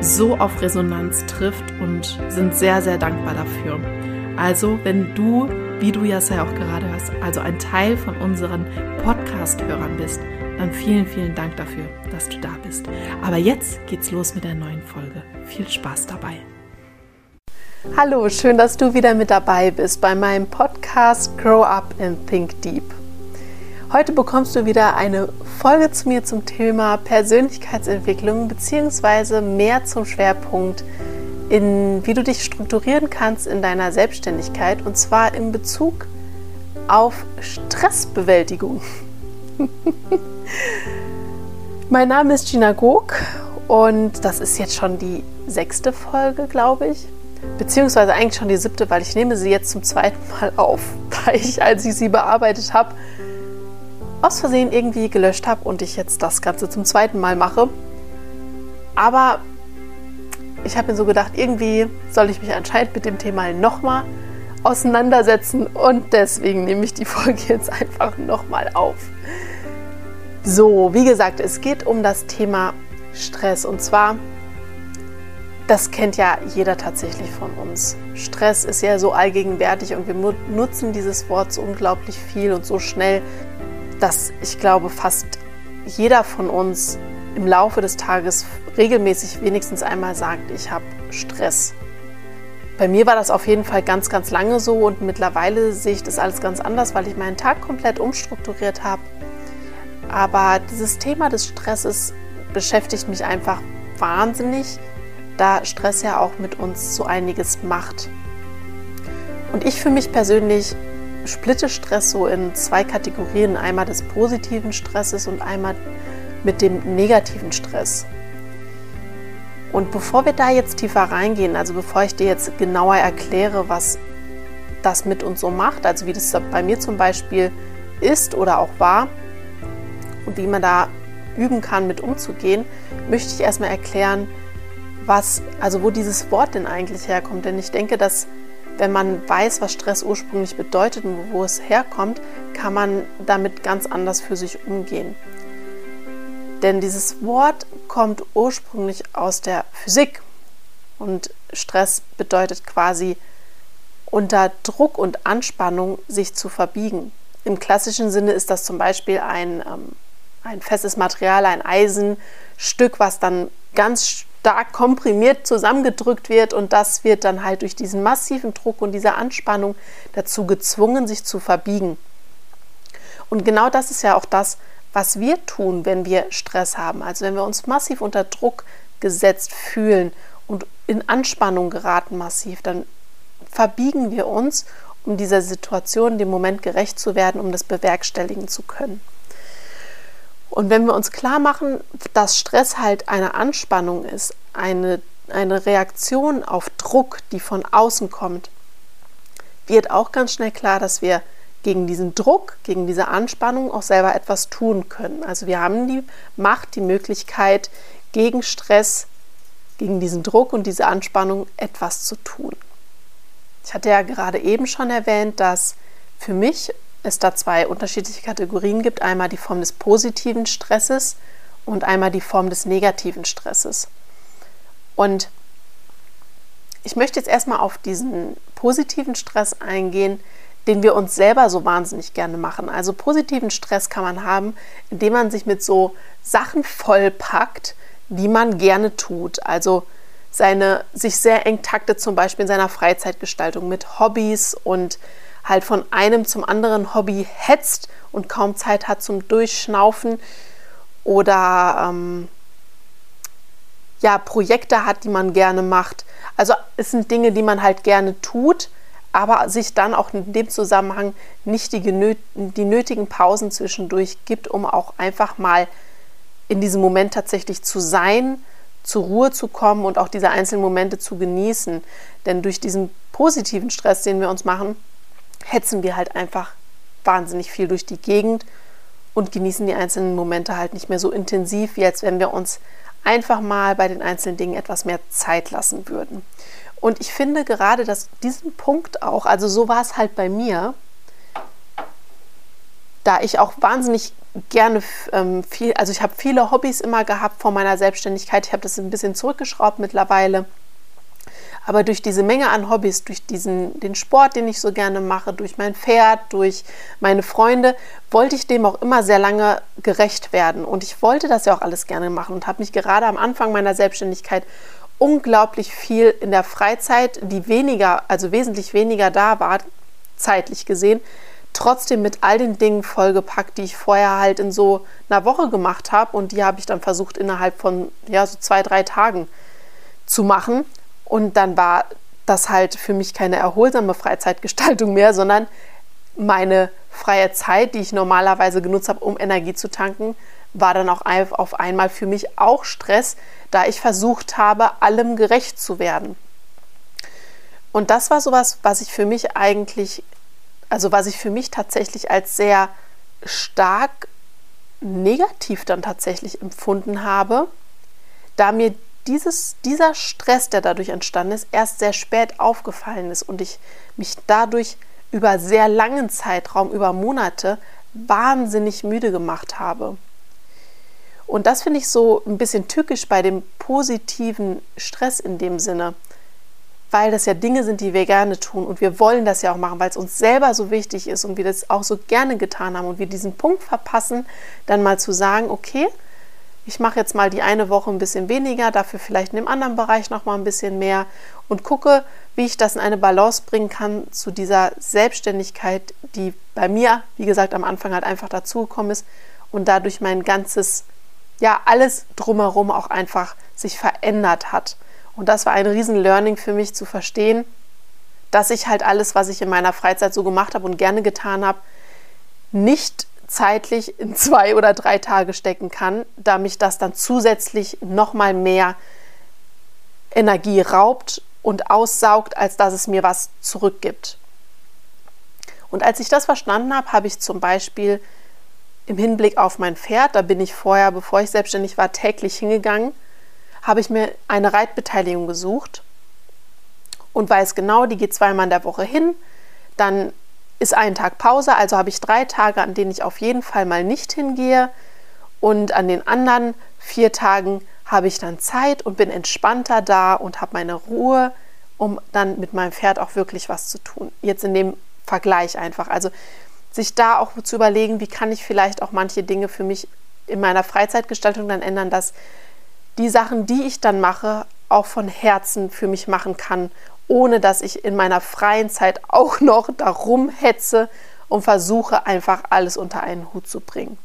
so auf Resonanz trifft und sind sehr, sehr dankbar dafür. Also, wenn du, wie du ja auch gerade hörst, also ein Teil von unseren Podcast-Hörern bist, dann vielen, vielen Dank dafür, dass du da bist. Aber jetzt geht's los mit der neuen Folge. Viel Spaß dabei. Hallo, schön, dass du wieder mit dabei bist bei meinem Podcast Grow Up and Think Deep. Heute bekommst du wieder eine Folge zu mir zum Thema Persönlichkeitsentwicklung beziehungsweise mehr zum Schwerpunkt in wie du dich strukturieren kannst in deiner Selbstständigkeit und zwar in Bezug auf Stressbewältigung. mein Name ist Gina Gog und das ist jetzt schon die sechste Folge, glaube ich. Beziehungsweise eigentlich schon die siebte, weil ich nehme sie jetzt zum zweiten Mal auf, da ich, als ich sie bearbeitet habe, aus Versehen irgendwie gelöscht habe und ich jetzt das Ganze zum zweiten Mal mache. Aber ich habe mir so gedacht, irgendwie soll ich mich anscheinend mit dem Thema nochmal auseinandersetzen und deswegen nehme ich die Folge jetzt einfach nochmal auf. So, wie gesagt, es geht um das Thema Stress und zwar, das kennt ja jeder tatsächlich von uns. Stress ist ja so allgegenwärtig und wir nutzen dieses Wort so unglaublich viel und so schnell, dass ich glaube, fast jeder von uns im Laufe des Tages regelmäßig wenigstens einmal sagt, ich habe Stress. Bei mir war das auf jeden Fall ganz, ganz lange so und mittlerweile sehe ich das alles ganz anders, weil ich meinen Tag komplett umstrukturiert habe. Aber dieses Thema des Stresses beschäftigt mich einfach wahnsinnig, da Stress ja auch mit uns so einiges macht. Und ich für mich persönlich splitte Stress so in zwei Kategorien. Einmal des positiven Stresses und einmal mit dem negativen Stress. Und bevor wir da jetzt tiefer reingehen, also bevor ich dir jetzt genauer erkläre, was das mit uns so macht, also wie das bei mir zum Beispiel ist oder auch war und wie man da üben kann, mit umzugehen, möchte ich erstmal erklären, was, also wo dieses Wort denn eigentlich herkommt. Denn ich denke, dass wenn man weiß, was Stress ursprünglich bedeutet und wo es herkommt, kann man damit ganz anders für sich umgehen. Denn dieses Wort kommt ursprünglich aus der Physik und Stress bedeutet quasi unter Druck und Anspannung sich zu verbiegen. Im klassischen Sinne ist das zum Beispiel ein, ähm, ein festes Material, ein Eisenstück, was dann ganz stark komprimiert zusammengedrückt wird und das wird dann halt durch diesen massiven Druck und diese Anspannung dazu gezwungen, sich zu verbiegen. Und genau das ist ja auch das, was wir tun, wenn wir Stress haben. Also wenn wir uns massiv unter Druck gesetzt fühlen und in Anspannung geraten massiv, dann verbiegen wir uns, um dieser Situation, dem Moment gerecht zu werden, um das bewerkstelligen zu können. Und wenn wir uns klar machen, dass Stress halt eine Anspannung ist, eine, eine Reaktion auf Druck, die von außen kommt, wird auch ganz schnell klar, dass wir gegen diesen Druck, gegen diese Anspannung auch selber etwas tun können. Also wir haben die Macht, die Möglichkeit, gegen Stress, gegen diesen Druck und diese Anspannung etwas zu tun. Ich hatte ja gerade eben schon erwähnt, dass für mich es da zwei unterschiedliche Kategorien gibt. Einmal die Form des positiven Stresses und einmal die Form des negativen Stresses. Und ich möchte jetzt erstmal auf diesen positiven Stress eingehen, den wir uns selber so wahnsinnig gerne machen. Also positiven Stress kann man haben, indem man sich mit so Sachen vollpackt, die man gerne tut. Also seine, sich sehr eng taktet, zum Beispiel in seiner Freizeitgestaltung mit Hobbys und halt von einem zum anderen Hobby hetzt und kaum Zeit hat zum Durchschnaufen oder ähm, ja, Projekte hat, die man gerne macht. Also es sind Dinge, die man halt gerne tut, aber sich dann auch in dem Zusammenhang nicht die, die nötigen Pausen zwischendurch gibt, um auch einfach mal in diesem Moment tatsächlich zu sein, zur Ruhe zu kommen und auch diese einzelnen Momente zu genießen. Denn durch diesen positiven Stress, den wir uns machen, hetzen wir halt einfach wahnsinnig viel durch die Gegend und genießen die einzelnen Momente halt nicht mehr so intensiv, wie als wenn wir uns einfach mal bei den einzelnen Dingen etwas mehr Zeit lassen würden. Und ich finde gerade, dass diesen Punkt auch, also so war es halt bei mir, da ich auch wahnsinnig gerne ähm, viel, also ich habe viele Hobbys immer gehabt vor meiner Selbstständigkeit. Ich habe das ein bisschen zurückgeschraubt mittlerweile. Aber durch diese Menge an Hobbys, durch diesen, den Sport, den ich so gerne mache, durch mein Pferd, durch meine Freunde, wollte ich dem auch immer sehr lange gerecht werden. Und ich wollte das ja auch alles gerne machen und habe mich gerade am Anfang meiner Selbstständigkeit unglaublich viel in der Freizeit, die weniger, also wesentlich weniger da war, zeitlich gesehen, trotzdem mit all den Dingen vollgepackt, die ich vorher halt in so einer Woche gemacht habe. Und die habe ich dann versucht, innerhalb von ja, so zwei, drei Tagen zu machen. Und dann war das halt für mich keine erholsame Freizeitgestaltung mehr, sondern meine freie Zeit, die ich normalerweise genutzt habe, um Energie zu tanken, war dann auch auf einmal für mich auch Stress, da ich versucht habe, allem gerecht zu werden. Und das war sowas, was ich für mich eigentlich, also was ich für mich tatsächlich als sehr stark negativ dann tatsächlich empfunden habe, da mir dieses, dieser Stress, der dadurch entstanden ist, erst sehr spät aufgefallen ist und ich mich dadurch über sehr langen Zeitraum, über Monate, wahnsinnig müde gemacht habe. Und das finde ich so ein bisschen tückisch bei dem positiven Stress in dem Sinne, weil das ja Dinge sind, die wir gerne tun und wir wollen das ja auch machen, weil es uns selber so wichtig ist und wir das auch so gerne getan haben und wir diesen Punkt verpassen, dann mal zu sagen, okay, ich mache jetzt mal die eine Woche ein bisschen weniger, dafür vielleicht in dem anderen Bereich noch mal ein bisschen mehr und gucke, wie ich das in eine Balance bringen kann zu dieser Selbstständigkeit, die bei mir, wie gesagt, am Anfang halt einfach dazugekommen ist und dadurch mein ganzes, ja, alles drumherum auch einfach sich verändert hat. Und das war ein riesen Learning für mich zu verstehen, dass ich halt alles, was ich in meiner Freizeit so gemacht habe und gerne getan habe, nicht zeitlich in zwei oder drei Tage stecken kann, da mich das dann zusätzlich noch mal mehr Energie raubt und aussaugt, als dass es mir was zurückgibt. Und als ich das verstanden habe, habe ich zum Beispiel im Hinblick auf mein Pferd, da bin ich vorher, bevor ich selbstständig war, täglich hingegangen, habe ich mir eine Reitbeteiligung gesucht und weiß genau, die geht zweimal in der Woche hin, dann ist ein Tag Pause, also habe ich drei Tage, an denen ich auf jeden Fall mal nicht hingehe. Und an den anderen vier Tagen habe ich dann Zeit und bin entspannter da und habe meine Ruhe, um dann mit meinem Pferd auch wirklich was zu tun. Jetzt in dem Vergleich einfach. Also sich da auch zu überlegen, wie kann ich vielleicht auch manche Dinge für mich in meiner Freizeitgestaltung dann ändern, dass die Sachen, die ich dann mache, auch von Herzen für mich machen kann ohne dass ich in meiner freien Zeit auch noch darum hetze und versuche einfach alles unter einen Hut zu bringen.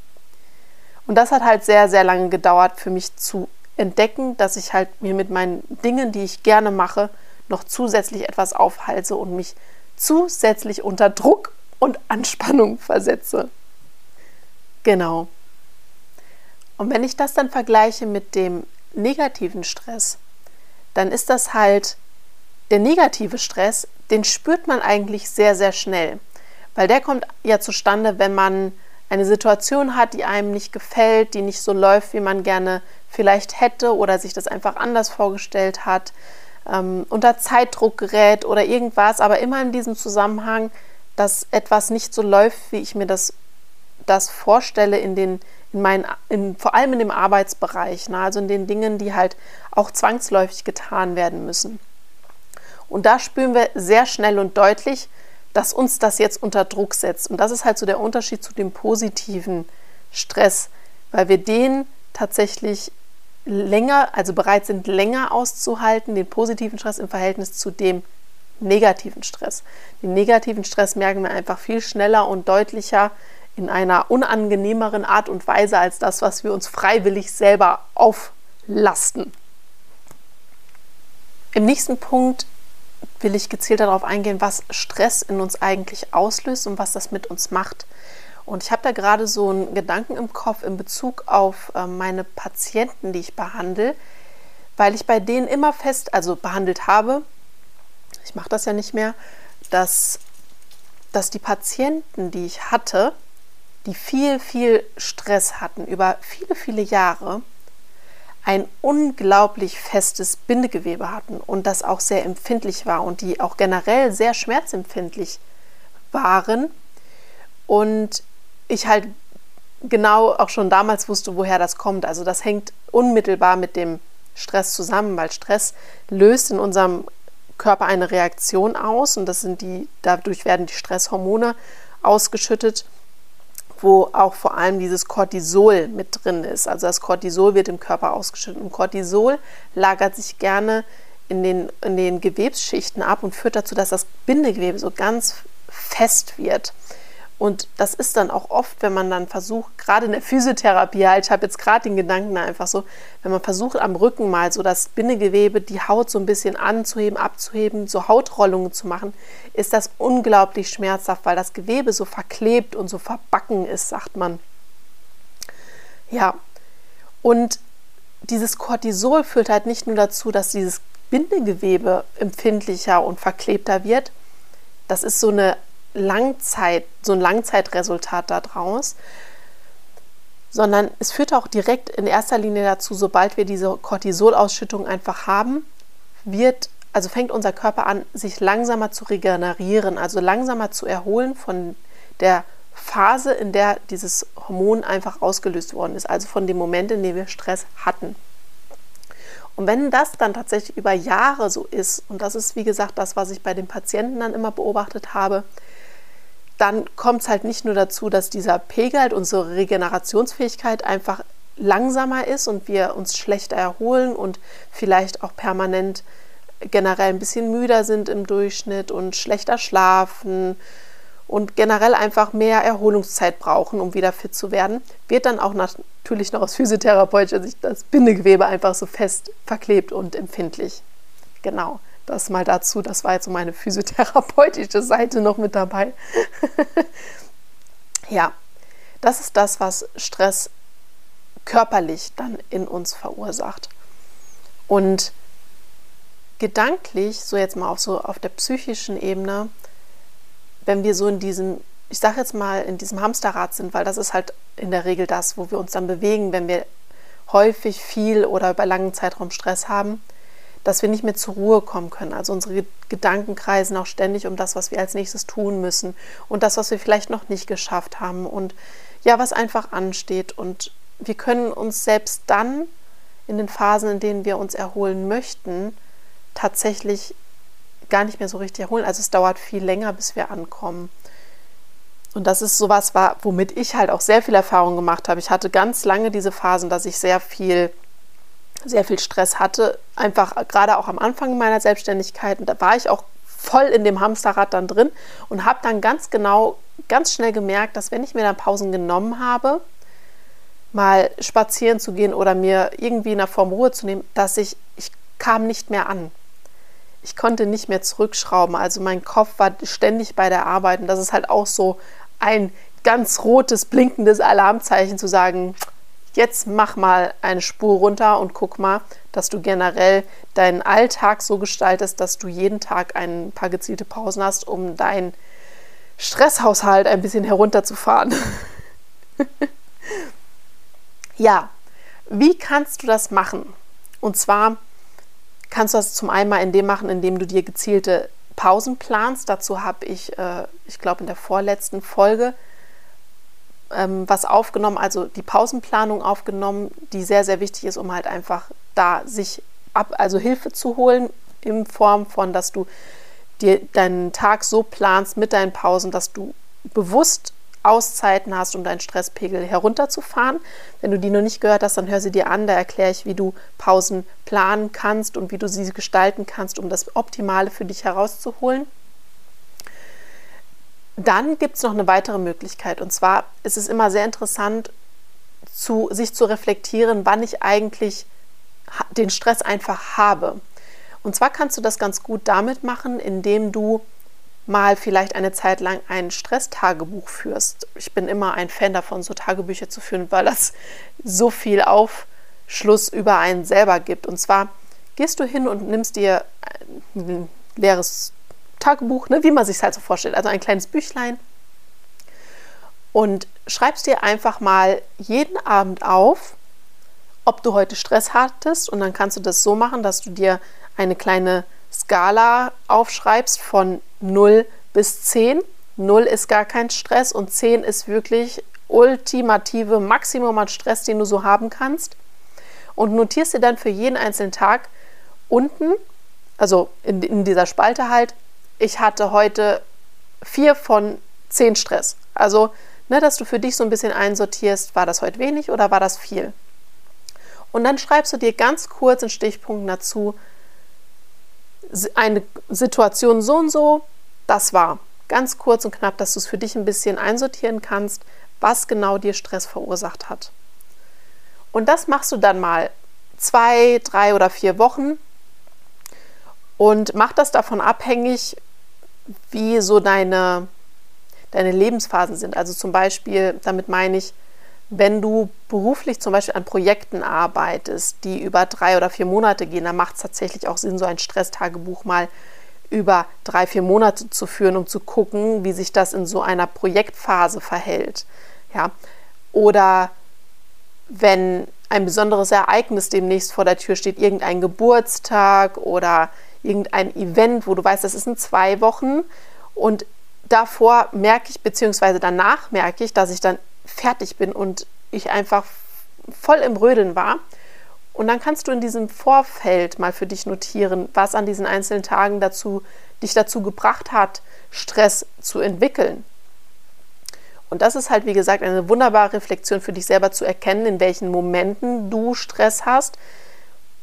Und das hat halt sehr, sehr lange gedauert für mich zu entdecken, dass ich halt mir mit meinen Dingen, die ich gerne mache, noch zusätzlich etwas aufhalte und mich zusätzlich unter Druck und Anspannung versetze. Genau. Und wenn ich das dann vergleiche mit dem negativen Stress, dann ist das halt der negative Stress, den spürt man eigentlich sehr, sehr schnell, weil der kommt ja zustande, wenn man eine Situation hat, die einem nicht gefällt, die nicht so läuft, wie man gerne vielleicht hätte oder sich das einfach anders vorgestellt hat, ähm, unter Zeitdruck gerät oder irgendwas, aber immer in diesem Zusammenhang, dass etwas nicht so läuft, wie ich mir das, das vorstelle in den in meinen, in, vor allem in dem Arbeitsbereich, ne? also in den Dingen, die halt auch zwangsläufig getan werden müssen. Und da spüren wir sehr schnell und deutlich, dass uns das jetzt unter Druck setzt. Und das ist halt so der Unterschied zu dem positiven Stress, weil wir den tatsächlich länger, also bereit sind, länger auszuhalten, den positiven Stress im Verhältnis zu dem negativen Stress. Den negativen Stress merken wir einfach viel schneller und deutlicher in einer unangenehmeren Art und Weise als das, was wir uns freiwillig selber auflasten. Im nächsten Punkt will ich gezielt darauf eingehen, was Stress in uns eigentlich auslöst und was das mit uns macht. Und ich habe da gerade so einen Gedanken im Kopf in Bezug auf äh, meine Patienten, die ich behandle, weil ich bei denen immer fest, also behandelt habe, ich mache das ja nicht mehr, dass, dass die Patienten, die ich hatte, die viel, viel Stress hatten über viele, viele Jahre, ein unglaublich festes Bindegewebe hatten und das auch sehr empfindlich war und die auch generell sehr schmerzempfindlich waren. Und ich halt genau auch schon damals wusste, woher das kommt. Also das hängt unmittelbar mit dem Stress zusammen, weil Stress löst in unserem Körper eine Reaktion aus und das sind die, dadurch werden die Stresshormone ausgeschüttet, wo auch vor allem dieses Cortisol mit drin ist. Also das Cortisol wird im Körper ausgeschüttet und Cortisol lagert sich gerne in den, in den Gewebsschichten ab und führt dazu, dass das Bindegewebe so ganz fest wird. Und das ist dann auch oft, wenn man dann versucht, gerade in der Physiotherapie, halt, ich habe jetzt gerade den Gedanken einfach so, wenn man versucht am Rücken mal so das Bindegewebe, die Haut so ein bisschen anzuheben, abzuheben, so Hautrollungen zu machen, ist das unglaublich schmerzhaft, weil das Gewebe so verklebt und so verbacken ist, sagt man. Ja, und dieses Cortisol führt halt nicht nur dazu, dass dieses Bindegewebe empfindlicher und verklebter wird, das ist so eine Langzeit, so ein Langzeitresultat daraus, sondern es führt auch direkt in erster Linie dazu, sobald wir diese Cortisolausschüttung einfach haben, wird, also fängt unser Körper an, sich langsamer zu regenerieren, also langsamer zu erholen von der Phase, in der dieses Hormon einfach ausgelöst worden ist, also von dem Moment, in dem wir Stress hatten. Und wenn das dann tatsächlich über Jahre so ist, und das ist wie gesagt das, was ich bei den Patienten dann immer beobachtet habe, dann kommt es halt nicht nur dazu, dass dieser Pegel, unsere Regenerationsfähigkeit einfach langsamer ist und wir uns schlechter erholen und vielleicht auch permanent generell ein bisschen müder sind im Durchschnitt und schlechter schlafen und generell einfach mehr Erholungszeit brauchen, um wieder fit zu werden, wird dann auch natürlich noch aus physiotherapeutischer Sicht das Bindegewebe einfach so fest verklebt und empfindlich. Genau. Das mal dazu, das war jetzt so meine physiotherapeutische Seite noch mit dabei. ja, das ist das, was Stress körperlich dann in uns verursacht. Und gedanklich, so jetzt mal auf so auf der psychischen Ebene, wenn wir so in diesem, ich sage jetzt mal, in diesem Hamsterrad sind, weil das ist halt in der Regel das, wo wir uns dann bewegen, wenn wir häufig viel oder über langen Zeitraum Stress haben, dass wir nicht mehr zur Ruhe kommen können. Also unsere Gedanken kreisen auch ständig um das, was wir als nächstes tun müssen und das, was wir vielleicht noch nicht geschafft haben und ja, was einfach ansteht. Und wir können uns selbst dann in den Phasen, in denen wir uns erholen möchten, tatsächlich gar nicht mehr so richtig erholen. Also es dauert viel länger, bis wir ankommen. Und das ist sowas, womit ich halt auch sehr viel Erfahrung gemacht habe. Ich hatte ganz lange diese Phasen, dass ich sehr viel sehr viel Stress hatte, einfach gerade auch am Anfang meiner Selbstständigkeit. Und da war ich auch voll in dem Hamsterrad dann drin und habe dann ganz genau, ganz schnell gemerkt, dass wenn ich mir dann Pausen genommen habe, mal spazieren zu gehen oder mir irgendwie in der Form Ruhe zu nehmen, dass ich, ich kam nicht mehr an. Ich konnte nicht mehr zurückschrauben. Also mein Kopf war ständig bei der Arbeit und das ist halt auch so ein ganz rotes, blinkendes Alarmzeichen zu sagen, Jetzt mach mal eine Spur runter und guck mal, dass du generell deinen Alltag so gestaltest, dass du jeden Tag ein paar gezielte Pausen hast, um deinen Stresshaushalt ein bisschen herunterzufahren. ja, wie kannst du das machen? Und zwar kannst du das zum einen mal in dem machen, indem du dir gezielte Pausen planst. Dazu habe ich, äh, ich glaube, in der vorletzten Folge ähm, was aufgenommen, also die Pausenplanung aufgenommen, die sehr, sehr wichtig ist, um halt einfach da sich ab, also Hilfe zu holen in Form von, dass du dir deinen Tag so planst mit deinen Pausen, dass du bewusst Auszeiten hast, um deinen Stresspegel herunterzufahren. Wenn du die noch nicht gehört hast, dann hör sie dir an. Da erkläre ich, wie du Pausen planen kannst und wie du sie gestalten kannst, um das Optimale für dich herauszuholen. Dann gibt es noch eine weitere Möglichkeit. Und zwar ist es immer sehr interessant, zu, sich zu reflektieren, wann ich eigentlich den Stress einfach habe. Und zwar kannst du das ganz gut damit machen, indem du mal vielleicht eine Zeit lang ein Stresstagebuch führst. Ich bin immer ein Fan davon, so Tagebücher zu führen, weil das so viel Aufschluss über einen selber gibt. Und zwar gehst du hin und nimmst dir ein leeres Tagebuch, ne, wie man sich halt so vorstellt, also ein kleines Büchlein und schreibst dir einfach mal jeden Abend auf, ob du heute Stress hattest und dann kannst du das so machen, dass du dir eine kleine Skala aufschreibst von 0 bis 10. 0 ist gar kein Stress und 10 ist wirklich ultimative Maximum an Stress, den du so haben kannst. Und notierst dir dann für jeden einzelnen Tag unten, also in, in dieser Spalte halt, ich hatte heute 4 von 10 Stress. Also, ne, dass du für dich so ein bisschen einsortierst, war das heute wenig oder war das viel? Und dann schreibst du dir ganz kurz in Stichpunkten dazu, eine Situation so und so, das war. Ganz kurz und knapp, dass du es für dich ein bisschen einsortieren kannst, was genau dir Stress verursacht hat. Und das machst du dann mal zwei, drei oder vier Wochen und mach das davon abhängig, wie so deine, deine Lebensphasen sind. Also zum Beispiel, damit meine ich, wenn du beruflich zum Beispiel an Projekten arbeitest, die über drei oder vier Monate gehen, dann macht es tatsächlich auch Sinn, so ein Stresstagebuch mal über drei, vier Monate zu führen, um zu gucken, wie sich das in so einer Projektphase verhält. Ja? Oder wenn ein besonderes Ereignis demnächst vor der Tür steht, irgendein Geburtstag oder irgendein Event, wo du weißt, das ist in zwei Wochen und davor merke ich, beziehungsweise danach merke ich, dass ich dann fertig bin und ich einfach voll im Rödeln war. Und dann kannst du in diesem Vorfeld mal für dich notieren, was an diesen einzelnen Tagen dazu, dich dazu gebracht hat, Stress zu entwickeln. Und das ist halt, wie gesagt, eine wunderbare Reflexion für dich selber zu erkennen, in welchen Momenten du Stress hast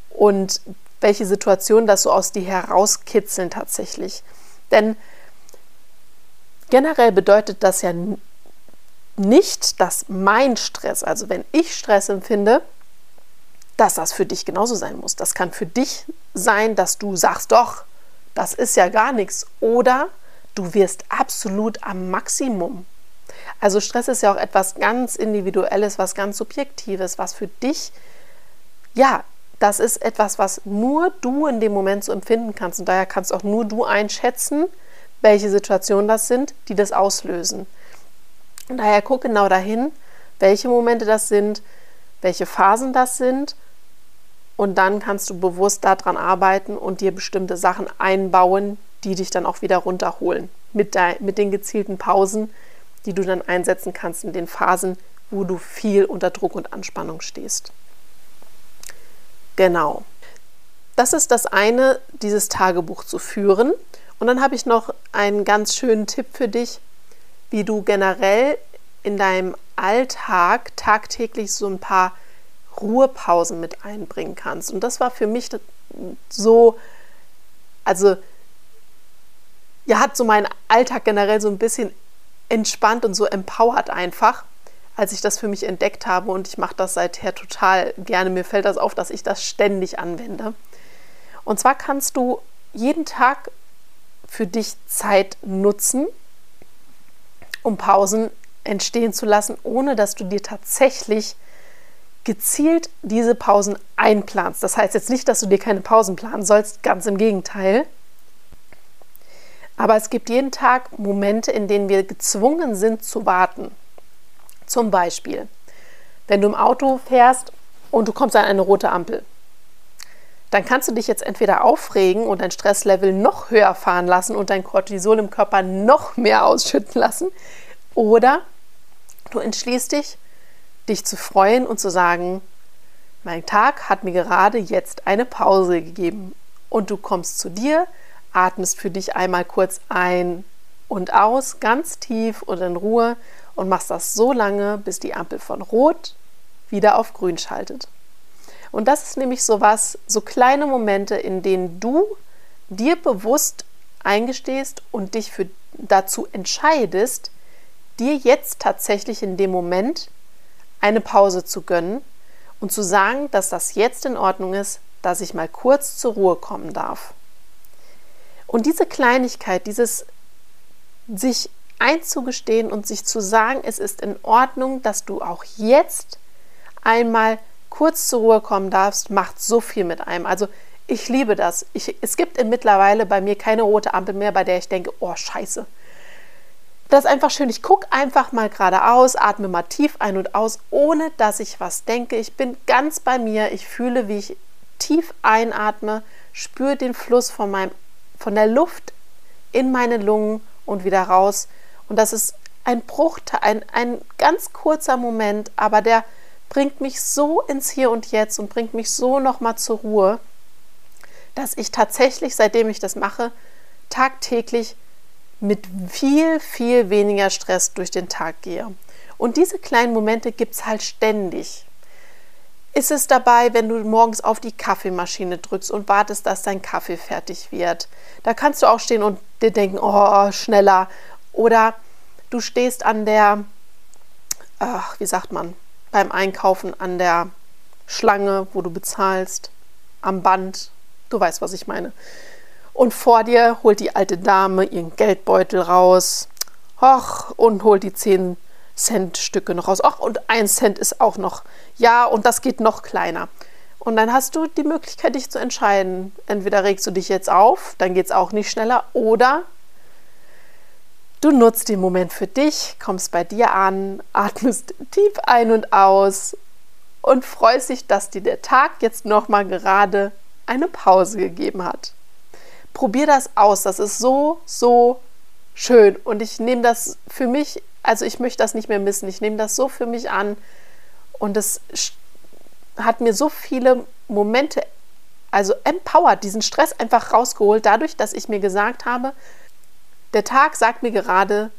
und welche Situationen das so aus dir herauskitzeln tatsächlich. Denn generell bedeutet das ja nicht, dass mein Stress, also wenn ich Stress empfinde, dass das für dich genauso sein muss. Das kann für dich sein, dass du sagst, doch, das ist ja gar nichts. Oder du wirst absolut am Maximum. Also Stress ist ja auch etwas ganz Individuelles, was ganz Subjektives, was für dich, ja, das ist etwas, was nur du in dem Moment so empfinden kannst. Und daher kannst auch nur du einschätzen, welche Situationen das sind, die das auslösen. Und daher guck genau dahin, welche Momente das sind, welche Phasen das sind. Und dann kannst du bewusst daran arbeiten und dir bestimmte Sachen einbauen, die dich dann auch wieder runterholen. Mit, der, mit den gezielten Pausen, die du dann einsetzen kannst in den Phasen, wo du viel unter Druck und Anspannung stehst. Genau. Das ist das eine, dieses Tagebuch zu führen. Und dann habe ich noch einen ganz schönen Tipp für dich, wie du generell in deinem Alltag tagtäglich so ein paar Ruhepausen mit einbringen kannst. Und das war für mich so, also ja, hat so meinen Alltag generell so ein bisschen entspannt und so empowert einfach, als ich das für mich entdeckt habe. Und ich mache das seither total gerne. Mir fällt das auf, dass ich das ständig anwende. Und zwar kannst du jeden Tag für dich Zeit nutzen, um Pausen entstehen zu lassen, ohne dass du dir tatsächlich gezielt diese Pausen einplanst. Das heißt jetzt nicht, dass du dir keine Pausen planen sollst, ganz im Gegenteil. Aber es gibt jeden Tag Momente, in denen wir gezwungen sind zu warten. Zum Beispiel, wenn du im Auto fährst und du kommst an eine rote Ampel dann kannst du dich jetzt entweder aufregen und dein Stresslevel noch höher fahren lassen und dein Cortisol im Körper noch mehr ausschütten lassen. Oder du entschließt dich, dich zu freuen und zu sagen, mein Tag hat mir gerade jetzt eine Pause gegeben. Und du kommst zu dir, atmest für dich einmal kurz ein und aus, ganz tief und in Ruhe und machst das so lange, bis die Ampel von rot wieder auf grün schaltet. Und das ist nämlich so was, so kleine Momente, in denen du dir bewusst eingestehst und dich für, dazu entscheidest, dir jetzt tatsächlich in dem Moment eine Pause zu gönnen und zu sagen, dass das jetzt in Ordnung ist, dass ich mal kurz zur Ruhe kommen darf. Und diese Kleinigkeit, dieses sich einzugestehen und sich zu sagen, es ist in Ordnung, dass du auch jetzt einmal kurz zur Ruhe kommen darfst, macht so viel mit einem. Also ich liebe das. Ich, es gibt mittlerweile bei mir keine rote Ampel mehr, bei der ich denke, oh scheiße. Das ist einfach schön. Ich gucke einfach mal geradeaus, atme mal tief ein und aus, ohne dass ich was denke. Ich bin ganz bei mir. Ich fühle, wie ich tief einatme, spüre den Fluss von, meinem, von der Luft in meine Lungen und wieder raus. Und das ist ein Bruchteil, ein, ein ganz kurzer Moment, aber der bringt mich so ins Hier und Jetzt und bringt mich so nochmal zur Ruhe, dass ich tatsächlich, seitdem ich das mache, tagtäglich mit viel, viel weniger Stress durch den Tag gehe. Und diese kleinen Momente gibt es halt ständig. Ist es dabei, wenn du morgens auf die Kaffeemaschine drückst und wartest, dass dein Kaffee fertig wird? Da kannst du auch stehen und dir denken, oh, schneller. Oder du stehst an der, ach, wie sagt man, beim Einkaufen an der Schlange, wo du bezahlst, am Band. Du weißt, was ich meine. Und vor dir holt die alte Dame ihren Geldbeutel raus. Och, und holt die 10 Cent Stücke noch raus. Ach, und ein Cent ist auch noch. Ja, und das geht noch kleiner. Und dann hast du die Möglichkeit, dich zu entscheiden. Entweder regst du dich jetzt auf, dann geht es auch nicht schneller, oder Du nutzt den Moment für dich, kommst bei dir an, atmest tief ein und aus und freust dich, dass dir der Tag jetzt nochmal gerade eine Pause gegeben hat. Probier das aus, das ist so, so schön und ich nehme das für mich, also ich möchte das nicht mehr missen, ich nehme das so für mich an und es hat mir so viele Momente, also empowered, diesen Stress einfach rausgeholt, dadurch, dass ich mir gesagt habe, der Tag sagt mir gerade,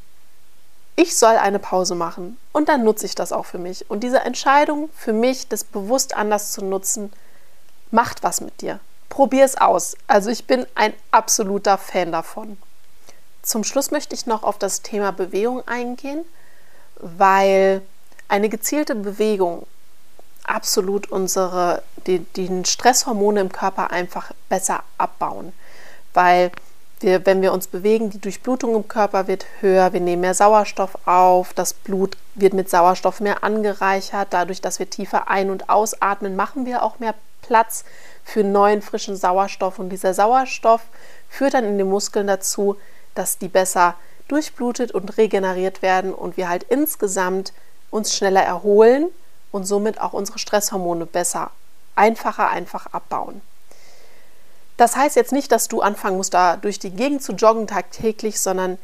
ich soll eine Pause machen und dann nutze ich das auch für mich. Und diese Entscheidung für mich, das bewusst anders zu nutzen, macht was mit dir. Probier es aus. Also ich bin ein absoluter Fan davon. Zum Schluss möchte ich noch auf das Thema Bewegung eingehen, weil eine gezielte Bewegung absolut unsere die, die Stresshormone im Körper einfach besser abbauen, weil wir, wenn wir uns bewegen, die Durchblutung im Körper wird höher, wir nehmen mehr Sauerstoff auf, das Blut wird mit Sauerstoff mehr angereichert. Dadurch, dass wir tiefer ein- und ausatmen, machen wir auch mehr Platz für neuen, frischen Sauerstoff. Und dieser Sauerstoff führt dann in den Muskeln dazu, dass die besser durchblutet und regeneriert werden und wir halt insgesamt uns schneller erholen und somit auch unsere Stresshormone besser, einfacher, einfach abbauen. Das heißt jetzt nicht, dass du anfangen musst, da durch die Gegend zu joggen tagtäglich, sondern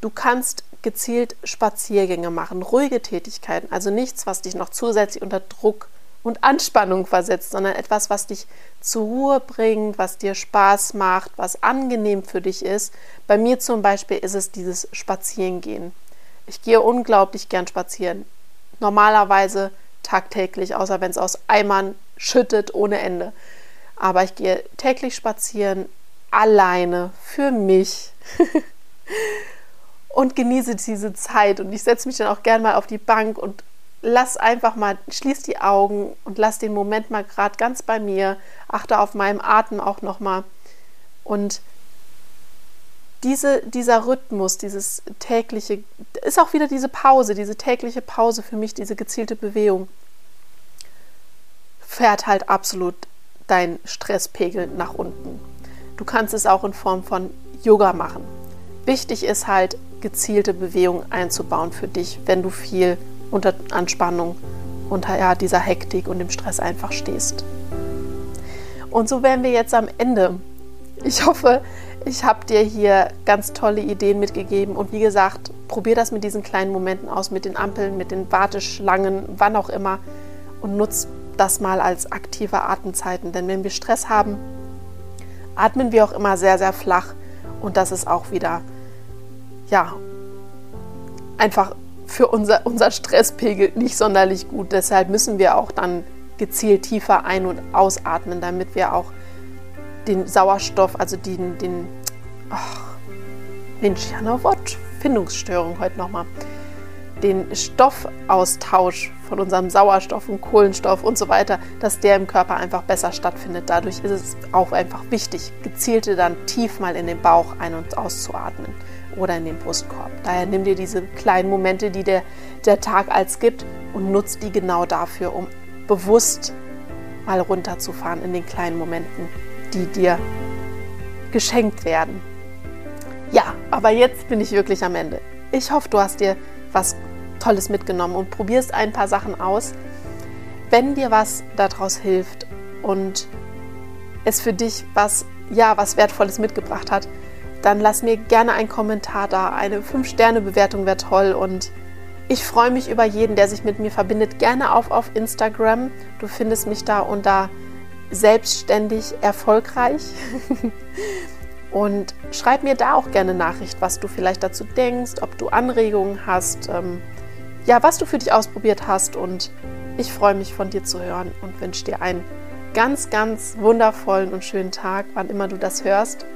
du kannst gezielt Spaziergänge machen, ruhige Tätigkeiten, also nichts, was dich noch zusätzlich unter Druck und Anspannung versetzt, sondern etwas, was dich zur Ruhe bringt, was dir Spaß macht, was angenehm für dich ist. Bei mir zum Beispiel ist es dieses Spazierengehen. Ich gehe unglaublich gern spazieren. Normalerweise tagtäglich, außer wenn es aus Eimern schüttet ohne Ende. Aber ich gehe täglich spazieren, alleine, für mich. und genieße diese Zeit. Und ich setze mich dann auch gern mal auf die Bank und lass einfach mal, schließ die Augen und lass den Moment mal gerade ganz bei mir. Achte auf meinen Atem auch nochmal. Und diese, dieser Rhythmus, dieses tägliche, ist auch wieder diese Pause, diese tägliche Pause für mich, diese gezielte Bewegung, fährt halt absolut dein Stresspegel nach unten. Du kannst es auch in Form von Yoga machen. Wichtig ist halt, gezielte Bewegung einzubauen für dich, wenn du viel unter Anspannung, unter ja, dieser Hektik und dem Stress einfach stehst. Und so wären wir jetzt am Ende. Ich hoffe, ich habe dir hier ganz tolle Ideen mitgegeben und wie gesagt, probier das mit diesen kleinen Momenten aus, mit den Ampeln, mit den Warteschlangen, wann auch immer und nutzt das mal als aktive Atemzeiten. Denn wenn wir Stress haben, atmen wir auch immer sehr, sehr flach. Und das ist auch wieder, ja, einfach für unser, unser Stresspegel nicht sonderlich gut. Deshalb müssen wir auch dann gezielt tiefer ein- und ausatmen, damit wir auch den Sauerstoff, also den, den ach, Mensch, ja, no Wort, Findungsstörung heute nochmal, den Stoffaustausch von unserem Sauerstoff und Kohlenstoff und so weiter, dass der im Körper einfach besser stattfindet. Dadurch ist es auch einfach wichtig, gezielte dann tief mal in den Bauch ein- und auszuatmen oder in den Brustkorb. Daher nimm dir diese kleinen Momente, die der, der Tag als gibt und nutz die genau dafür, um bewusst mal runterzufahren in den kleinen Momenten, die dir geschenkt werden. Ja, aber jetzt bin ich wirklich am Ende. Ich hoffe, du hast dir was Tolles mitgenommen und probierst ein paar Sachen aus. Wenn dir was daraus hilft und es für dich was, ja, was Wertvolles mitgebracht hat, dann lass mir gerne einen Kommentar da. Eine 5-Sterne-Bewertung wäre toll und ich freue mich über jeden, der sich mit mir verbindet. Gerne auf, auf Instagram. Du findest mich da unter selbstständig erfolgreich. und schreib mir da auch gerne Nachricht, was du vielleicht dazu denkst, ob du Anregungen hast, ähm, ja, was du für dich ausprobiert hast. Und ich freue mich von dir zu hören und wünsche dir einen ganz, ganz wundervollen und schönen Tag, wann immer du das hörst.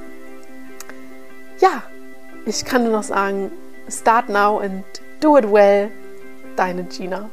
Ja, ich kann nur noch sagen, start now and do it well. Deine Gina.